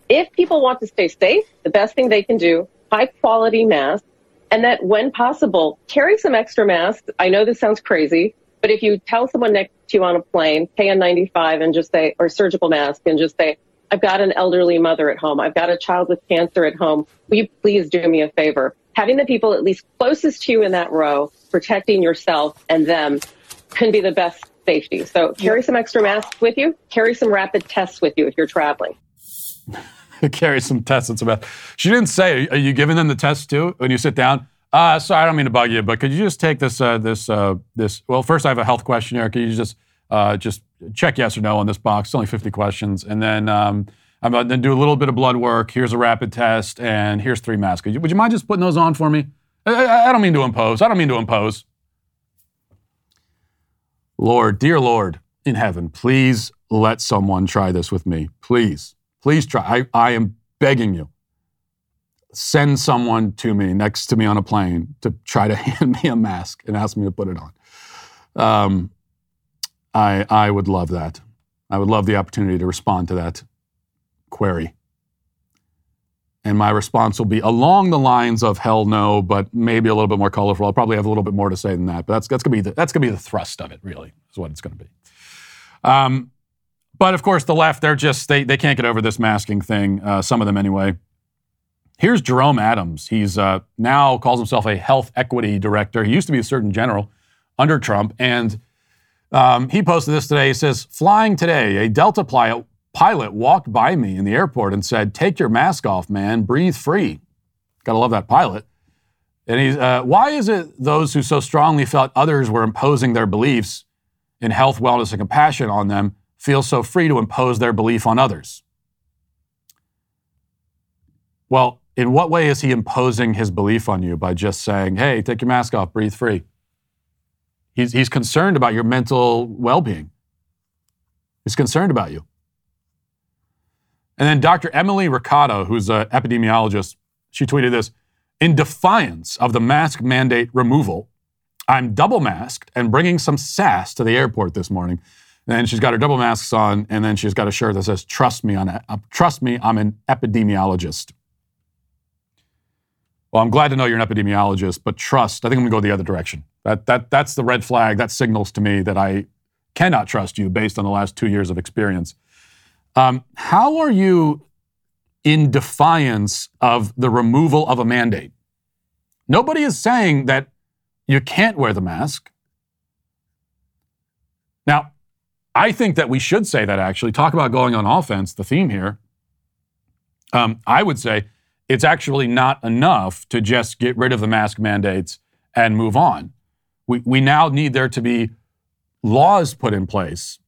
If people want to stay safe, the best thing they can do, high quality masks, and that when possible, carry some extra masks. I know this sounds crazy, but if you tell someone next to you on a plane, KN95 and just say, or surgical mask and just say, I've got an elderly mother at home. I've got a child with cancer at home. Will you please do me a favor? Having the people at least closest to you in that row, protecting yourself and them can be the best safety. So carry some extra masks with you. Carry some rapid tests with you if you're traveling. carry some tests and some math. She didn't say, are you giving them the test too when you sit down? Uh, sorry, I don't mean to bug you, but could you just take this, uh, this, uh, this? Well, first I have a health questionnaire. Could you just, uh, just check yes or no on this box? It's only 50 questions, and then um, I'm to do a little bit of blood work. Here's a rapid test, and here's three masks. Would you, would you mind just putting those on for me? I, I, I don't mean to impose. I don't mean to impose. Lord, dear Lord in heaven, please let someone try this with me. Please, please try. I, I am begging you send someone to me next to me on a plane to try to hand me a mask and ask me to put it on. Um, I, I would love that. I would love the opportunity to respond to that query. And my response will be along the lines of hell no, but maybe a little bit more colorful. I'll probably have a little bit more to say than that, but that's, that's gonna be the, that's gonna be the thrust of it. Really, is what it's gonna be. Um, but of course, the left they're just they they can't get over this masking thing. Uh, some of them anyway. Here's Jerome Adams. He's uh, now calls himself a health equity director. He used to be a Surgeon General under Trump, and um, he posted this today. He says, "Flying today, a Delta pilot." Walked by me in the airport and said, Take your mask off, man. Breathe free. Gotta love that pilot. And he's, uh, why is it those who so strongly felt others were imposing their beliefs in health, wellness, and compassion on them feel so free to impose their belief on others. Well, in what way is he imposing his belief on you by just saying, hey, take your mask off, breathe free? He's, he's concerned about your mental well being. He's concerned about you. And then Dr. Emily Riccado, who's an epidemiologist, she tweeted this In defiance of the mask mandate removal, I'm double masked and bringing some sass to the airport this morning. And she's got her double masks on, and then she's got a shirt that says, Trust me, on, uh, trust me I'm an epidemiologist. Well, I'm glad to know you're an epidemiologist, but trust, I think I'm going to go the other direction. That, that, that's the red flag. That signals to me that I cannot trust you based on the last two years of experience. Um, how are you in defiance of the removal of a mandate? Nobody is saying that you can't wear the mask. Now, I think that we should say that actually. Talk about going on offense, the theme here. Um, I would say it's actually not enough to just get rid of the mask mandates and move on. We, we now need there to be laws put in place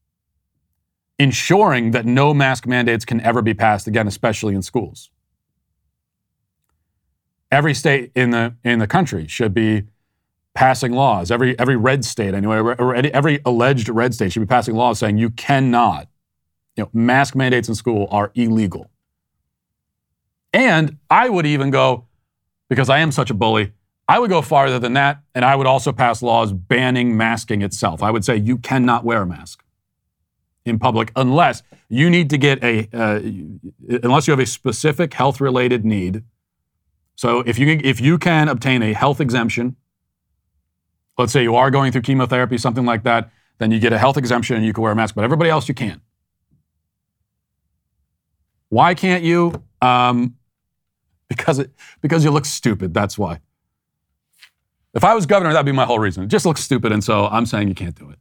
ensuring that no mask mandates can ever be passed again, especially in schools. Every state in the, in the country should be passing laws. Every, every red state, anyway, or every alleged red state should be passing laws saying you cannot, you know, mask mandates in school are illegal. And I would even go, because I am such a bully, I would go farther than that, and I would also pass laws banning masking itself. I would say you cannot wear a mask in public unless you need to get a, uh, unless you have a specific health related need. So if you, if you can obtain a health exemption, let's say you are going through chemotherapy, something like that, then you get a health exemption and you can wear a mask, but everybody else you can't. Why can't you? Um, because it because you look stupid. That's why. If I was governor, that'd be my whole reason. It just looks stupid, and so I'm saying you can't do it.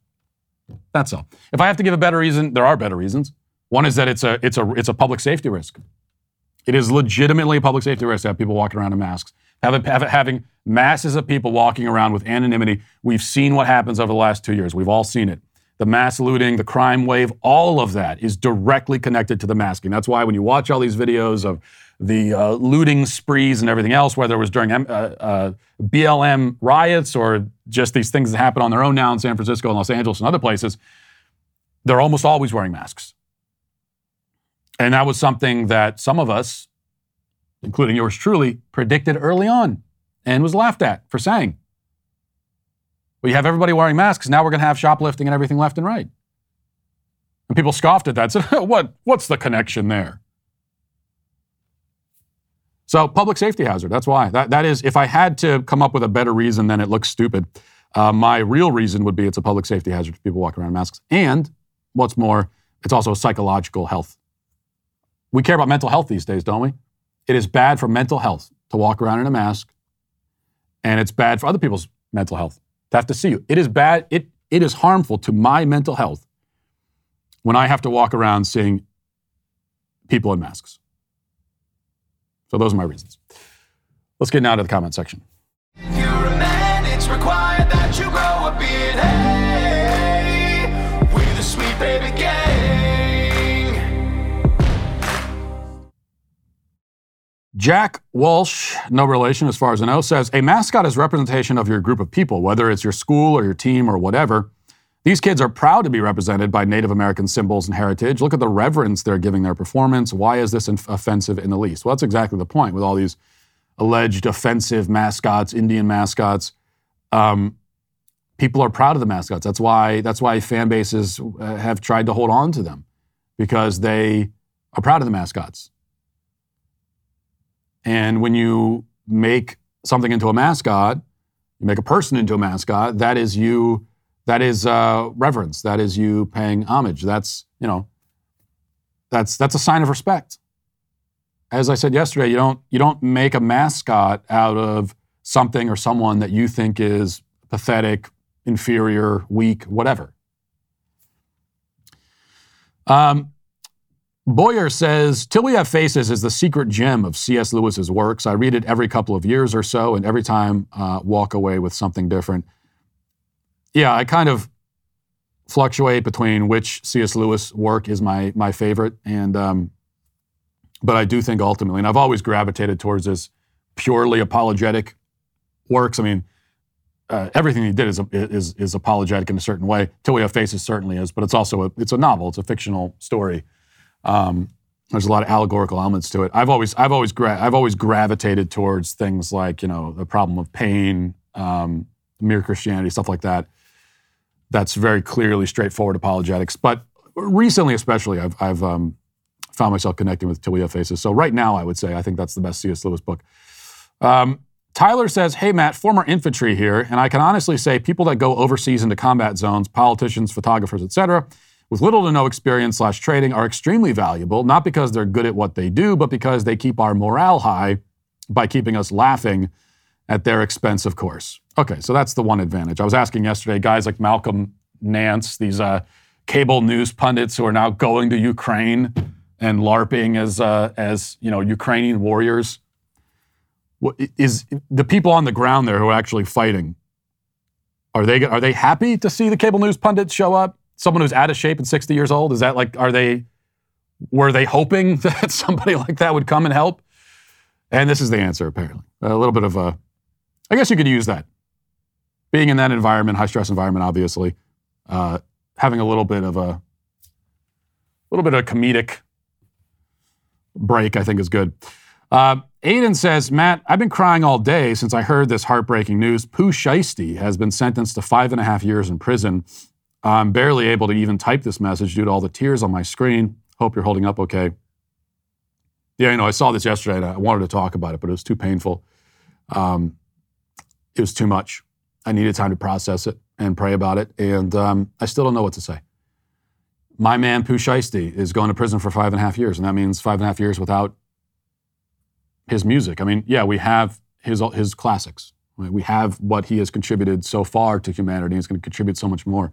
That's all. If I have to give a better reason, there are better reasons. One is that it's a it's a it's a public safety risk. It is legitimately a public safety risk to have people walking around in masks. Have it, have it having masses of people walking around with anonymity. We've seen what happens over the last two years. We've all seen it. The mass looting, the crime wave, all of that is directly connected to the masking. That's why when you watch all these videos of the uh, looting sprees and everything else, whether it was during uh, uh, BLM riots or just these things that happen on their own now in San Francisco and Los Angeles and other places, they're almost always wearing masks. And that was something that some of us, including yours truly, predicted early on and was laughed at for saying. We have everybody wearing masks. Now we're going to have shoplifting and everything left and right. And people scoffed at that. Said, "What? What's the connection there?" So public safety hazard. That's why. That, that is, if I had to come up with a better reason than it looks stupid, uh, my real reason would be it's a public safety hazard for people walking around in masks. And what's more, it's also psychological health. We care about mental health these days, don't we? It is bad for mental health to walk around in a mask, and it's bad for other people's mental health to have to see you. It is bad. It it is harmful to my mental health when I have to walk around seeing people in masks. So those are my reasons. Let's get now to the comment section. Jack Walsh, no relation as far as I know, says a mascot is representation of your group of people, whether it's your school or your team or whatever. These kids are proud to be represented by Native American symbols and heritage. Look at the reverence they're giving their performance. Why is this offensive in the least? Well, that's exactly the point with all these alleged offensive mascots, Indian mascots. Um, people are proud of the mascots. That's why that's why fan bases uh, have tried to hold on to them because they are proud of the mascots. And when you make something into a mascot, you make a person into a mascot. That is you that is uh, reverence. That is you paying homage. That's you know, that's that's a sign of respect. As I said yesterday, you don't you don't make a mascot out of something or someone that you think is pathetic, inferior, weak, whatever. Um, Boyer says, Till We Have Faces is the secret gem of C.S. Lewis's works. I read it every couple of years or so, and every time uh, walk away with something different yeah, I kind of fluctuate between which C.S. Lewis work is my my favorite, and um, but I do think ultimately, and I've always gravitated towards his purely apologetic works. I mean, uh, everything he did is, is is apologetic in a certain way. Till we have faces certainly is, but it's also a it's a novel. It's a fictional story. Um, there's a lot of allegorical elements to it. I've always I've always gra- I've always gravitated towards things like you know the problem of pain, um, mere Christianity, stuff like that. That's very clearly straightforward apologetics. But recently, especially, I've I've um, found myself connecting with Have Faces. So right now, I would say I think that's the best C.S. Lewis book. Um, Tyler says, "Hey Matt, former infantry here, and I can honestly say people that go overseas into combat zones, politicians, photographers, etc." with little to no experience slash trading are extremely valuable, not because they're good at what they do, but because they keep our morale high by keeping us laughing at their expense, of course. Okay, so that's the one advantage. I was asking yesterday, guys like Malcolm Nance, these uh, cable news pundits who are now going to Ukraine and LARPing as, uh, as you know, Ukrainian warriors. Is the people on the ground there who are actually fighting, are they, are they happy to see the cable news pundits show up? Someone who's out of shape and 60 years old? Is that like, are they, were they hoping that somebody like that would come and help? And this is the answer, apparently. A little bit of a, I guess you could use that. Being in that environment, high stress environment, obviously, uh, having a little bit of a, little bit of a comedic break, I think is good. Uh, Aiden says, Matt, I've been crying all day since I heard this heartbreaking news. Pooh Shiesty has been sentenced to five and a half years in prison I'm barely able to even type this message due to all the tears on my screen. Hope you're holding up okay. Yeah, you know, I saw this yesterday and I wanted to talk about it, but it was too painful. Um, it was too much. I needed time to process it and pray about it, and um, I still don't know what to say. My man Pooh Shiesty is going to prison for five and a half years, and that means five and a half years without his music. I mean, yeah, we have his his classics. We have what he has contributed so far to humanity. He's going to contribute so much more.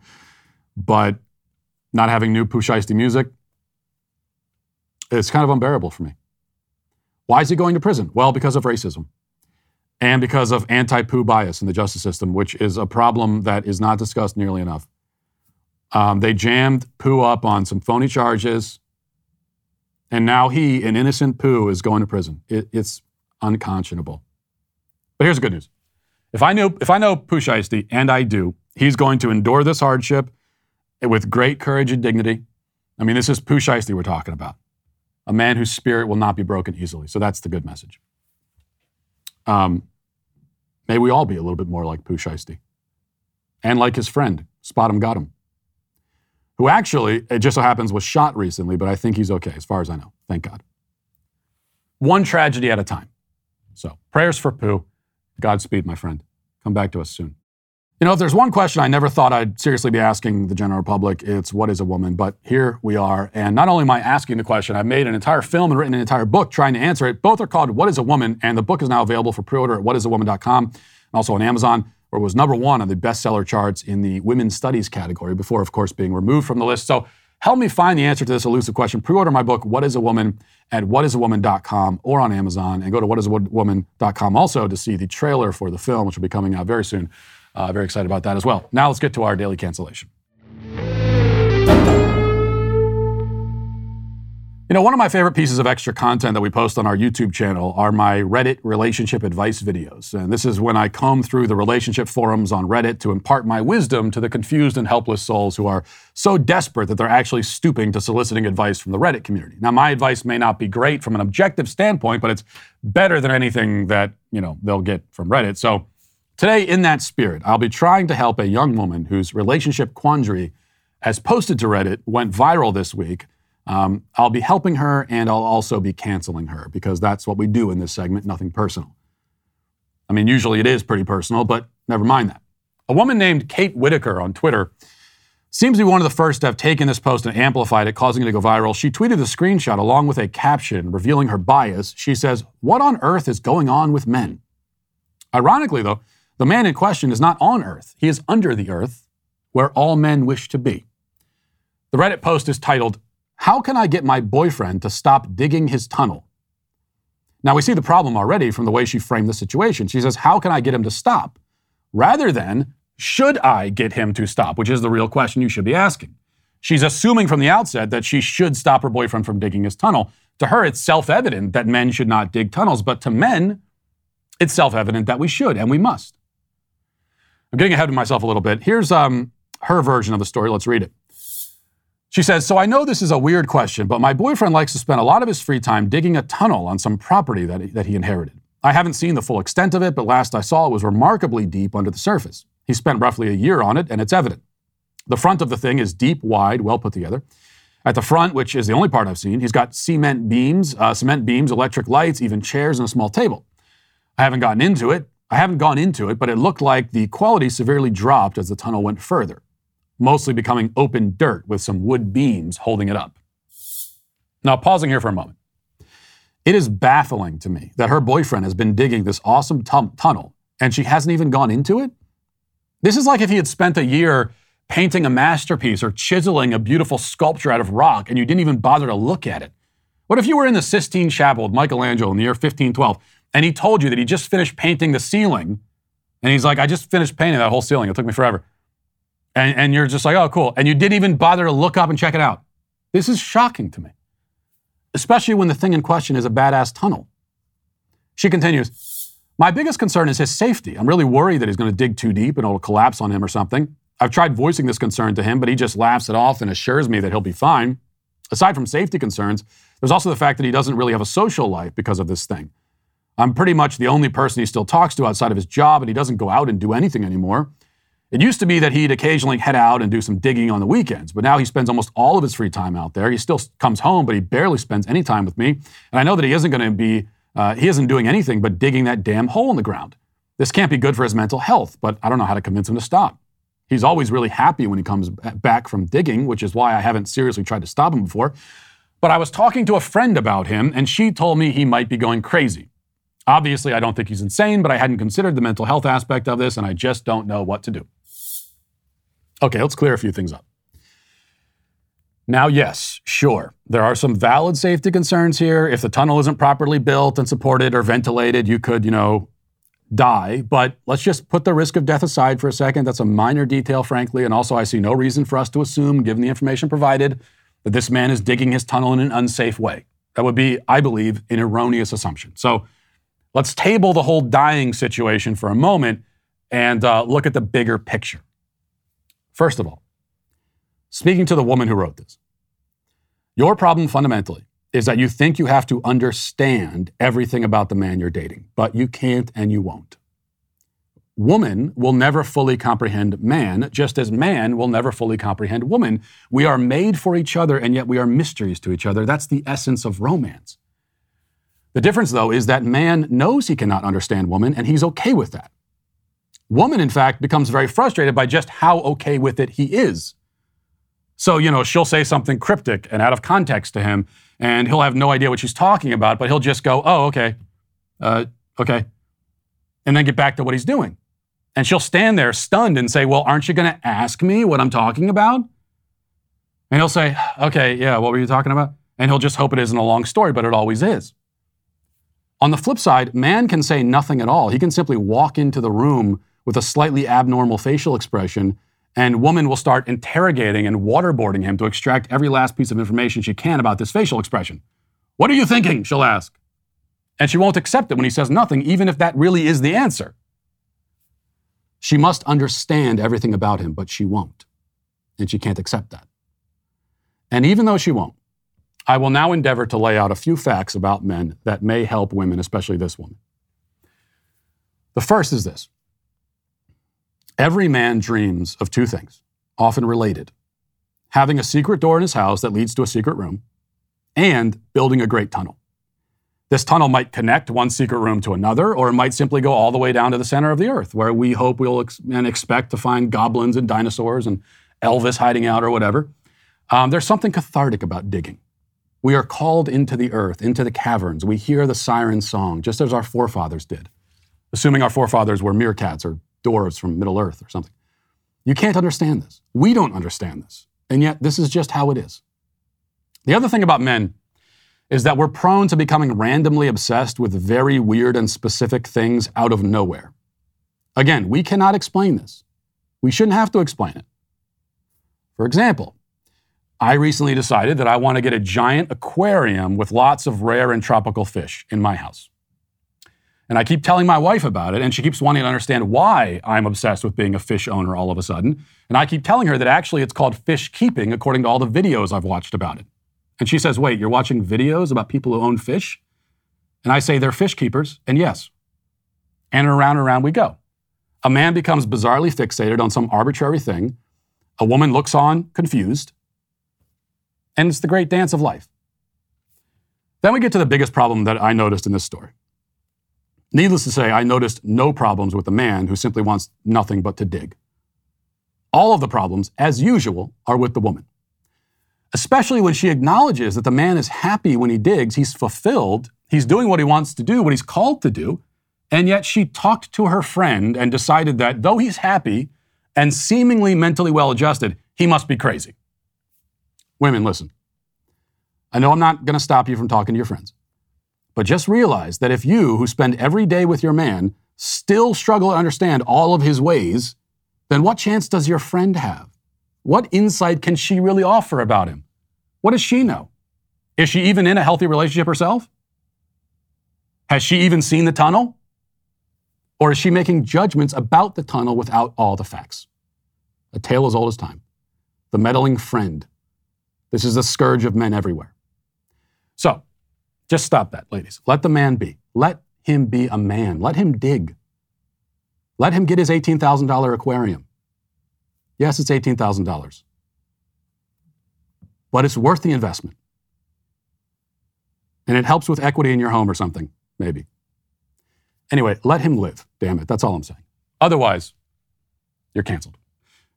But not having new Pooh Shiesty music, it's kind of unbearable for me. Why is he going to prison? Well, because of racism and because of anti Pooh bias in the justice system, which is a problem that is not discussed nearly enough. Um, they jammed Pooh up on some phony charges, and now he, an innocent Pooh, is going to prison. It, it's unconscionable. But here's the good news: if I knew, if I know Pooh Shiesty, and I do, he's going to endure this hardship with great courage and dignity. I mean, this is Pooh Shiesty we're talking about, a man whose spirit will not be broken easily. So that's the good message. Um, may we all be a little bit more like Pooh Shiesty and like his friend, SpotemGottem, who actually, it just so happens, was shot recently, but I think he's okay as far as I know. Thank God. One tragedy at a time. So prayers for Pooh. Godspeed, my friend. Come back to us soon. You know, if there's one question I never thought I'd seriously be asking the general public, it's what is a woman? But here we are. And not only am I asking the question, I've made an entire film and written an entire book trying to answer it. Both are called What is a Woman? And the book is now available for pre order at whatisawoman.com and also on Amazon, where it was number one on the bestseller charts in the women's studies category before, of course, being removed from the list. So help me find the answer to this elusive question. Pre order my book, What is a Woman? at whatisawoman.com or on Amazon. And go to whatisawoman.com also to see the trailer for the film, which will be coming out very soon. Uh, very excited about that as well. Now let's get to our daily cancellation. You know, one of my favorite pieces of extra content that we post on our YouTube channel are my Reddit relationship advice videos. And this is when I comb through the relationship forums on Reddit to impart my wisdom to the confused and helpless souls who are so desperate that they're actually stooping to soliciting advice from the Reddit community. Now, my advice may not be great from an objective standpoint, but it's better than anything that, you know, they'll get from Reddit. So Today, in that spirit, I'll be trying to help a young woman whose relationship quandary, as posted to Reddit, went viral this week. Um, I'll be helping her and I'll also be canceling her because that's what we do in this segment, nothing personal. I mean, usually it is pretty personal, but never mind that. A woman named Kate Whitaker on Twitter seems to be one of the first to have taken this post and amplified it, causing it to go viral. She tweeted the screenshot along with a caption revealing her bias. She says, What on earth is going on with men? Ironically, though, the man in question is not on earth, he is under the earth, where all men wish to be. The Reddit post is titled, How Can I Get My Boyfriend to Stop Digging His Tunnel? Now, we see the problem already from the way she framed the situation. She says, How can I get him to stop? Rather than, Should I get him to stop? Which is the real question you should be asking. She's assuming from the outset that she should stop her boyfriend from digging his tunnel. To her, it's self evident that men should not dig tunnels, but to men, it's self evident that we should and we must. I'm getting ahead of myself a little bit. Here's um, her version of the story. Let's read it. She says, So I know this is a weird question, but my boyfriend likes to spend a lot of his free time digging a tunnel on some property that he, that he inherited. I haven't seen the full extent of it, but last I saw it was remarkably deep under the surface. He spent roughly a year on it, and it's evident. The front of the thing is deep, wide, well put together. At the front, which is the only part I've seen, he's got cement beams, uh, cement beams, electric lights, even chairs, and a small table. I haven't gotten into it. I haven't gone into it, but it looked like the quality severely dropped as the tunnel went further, mostly becoming open dirt with some wood beams holding it up. Now, pausing here for a moment. It is baffling to me that her boyfriend has been digging this awesome t- tunnel and she hasn't even gone into it. This is like if he had spent a year painting a masterpiece or chiseling a beautiful sculpture out of rock and you didn't even bother to look at it. What if you were in the Sistine Chapel with Michelangelo in the year 1512 and he told you that he just finished painting the ceiling and he's like, I just finished painting that whole ceiling. It took me forever. And, and you're just like, oh, cool. And you didn't even bother to look up and check it out. This is shocking to me especially when the thing in question is a badass tunnel. She continues, My biggest concern is his safety. I'm really worried that he's going to dig too deep and it'll collapse on him or something. I've tried voicing this concern to him, but he just laughs it off and assures me that he'll be fine. Aside from safety concerns, there's also the fact that he doesn't really have a social life because of this thing. I'm pretty much the only person he still talks to outside of his job, and he doesn't go out and do anything anymore. It used to be that he'd occasionally head out and do some digging on the weekends, but now he spends almost all of his free time out there. He still comes home, but he barely spends any time with me. And I know that he isn't going to be, uh, he isn't doing anything but digging that damn hole in the ground. This can't be good for his mental health, but I don't know how to convince him to stop. He's always really happy when he comes back from digging, which is why I haven't seriously tried to stop him before. But I was talking to a friend about him, and she told me he might be going crazy. Obviously, I don't think he's insane, but I hadn't considered the mental health aspect of this, and I just don't know what to do. Okay, let's clear a few things up. Now, yes, sure, there are some valid safety concerns here. If the tunnel isn't properly built and supported or ventilated, you could, you know, die. But let's just put the risk of death aside for a second. That's a minor detail, frankly. And also, I see no reason for us to assume, given the information provided, that this man is digging his tunnel in an unsafe way. That would be, I believe, an erroneous assumption. So let's table the whole dying situation for a moment and uh, look at the bigger picture. First of all, speaking to the woman who wrote this, your problem fundamentally is that you think you have to understand everything about the man you're dating, but you can't and you won't. Woman will never fully comprehend man, just as man will never fully comprehend woman. We are made for each other, and yet we are mysteries to each other. That's the essence of romance. The difference, though, is that man knows he cannot understand woman, and he's okay with that. Woman, in fact, becomes very frustrated by just how okay with it he is. So, you know, she'll say something cryptic and out of context to him, and he'll have no idea what she's talking about, but he'll just go, oh, okay, uh, okay, and then get back to what he's doing. And she'll stand there stunned and say, well, aren't you going to ask me what I'm talking about? And he'll say, okay, yeah, what were you talking about? And he'll just hope it isn't a long story, but it always is. On the flip side, man can say nothing at all. He can simply walk into the room with a slightly abnormal facial expression, and woman will start interrogating and waterboarding him to extract every last piece of information she can about this facial expression. What are you thinking? She'll ask. And she won't accept it when he says nothing, even if that really is the answer. She must understand everything about him, but she won't. And she can't accept that. And even though she won't, I will now endeavor to lay out a few facts about men that may help women, especially this woman. The first is this Every man dreams of two things, often related having a secret door in his house that leads to a secret room, and building a great tunnel. This tunnel might connect one secret room to another, or it might simply go all the way down to the center of the earth, where we hope we'll ex- and expect to find goblins and dinosaurs and Elvis hiding out or whatever. Um, there's something cathartic about digging. We are called into the earth, into the caverns. We hear the siren song, just as our forefathers did, assuming our forefathers were meerkats or dwarves from Middle Earth or something. You can't understand this. We don't understand this. And yet, this is just how it is. The other thing about men is that we're prone to becoming randomly obsessed with very weird and specific things out of nowhere. Again, we cannot explain this. We shouldn't have to explain it. For example, I recently decided that I want to get a giant aquarium with lots of rare and tropical fish in my house. And I keep telling my wife about it, and she keeps wanting to understand why I'm obsessed with being a fish owner all of a sudden. And I keep telling her that actually it's called fish keeping, according to all the videos I've watched about it. And she says, Wait, you're watching videos about people who own fish? And I say, They're fish keepers. And yes. And around and around we go. A man becomes bizarrely fixated on some arbitrary thing. A woman looks on, confused. And it's the great dance of life. Then we get to the biggest problem that I noticed in this story. Needless to say, I noticed no problems with the man who simply wants nothing but to dig. All of the problems, as usual, are with the woman. Especially when she acknowledges that the man is happy when he digs, he's fulfilled, he's doing what he wants to do, what he's called to do, and yet she talked to her friend and decided that though he's happy and seemingly mentally well adjusted, he must be crazy. Women, listen. I know I'm not going to stop you from talking to your friends. But just realize that if you, who spend every day with your man, still struggle to understand all of his ways, then what chance does your friend have? What insight can she really offer about him? What does she know? Is she even in a healthy relationship herself? Has she even seen the tunnel? Or is she making judgments about the tunnel without all the facts? A tale as old as time. The meddling friend. This is the scourge of men everywhere. So, just stop that, ladies. Let the man be. Let him be a man. Let him dig. Let him get his $18,000 aquarium. Yes, it's $18,000. But it's worth the investment. And it helps with equity in your home or something, maybe. Anyway, let him live. Damn it. That's all I'm saying. Otherwise, you're canceled.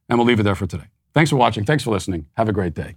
And we'll leave it there for today. Thanks for watching. Thanks for listening. Have a great day.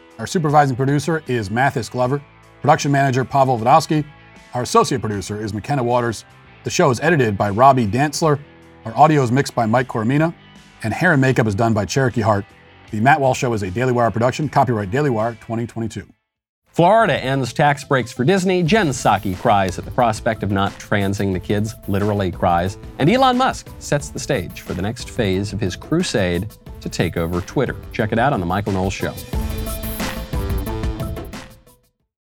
Our supervising producer is Mathis Glover, production manager Pavel Vodowski. Our associate producer is McKenna Waters. The show is edited by Robbie Dantzler. Our audio is mixed by Mike Coromina. And hair and makeup is done by Cherokee Hart. The Matt Walsh Show is a Daily Wire production, copyright Daily Wire 2022. Florida ends tax breaks for Disney. Jen Psaki cries at the prospect of not transing the kids, literally cries. And Elon Musk sets the stage for the next phase of his crusade to take over Twitter. Check it out on The Michael Knowles Show.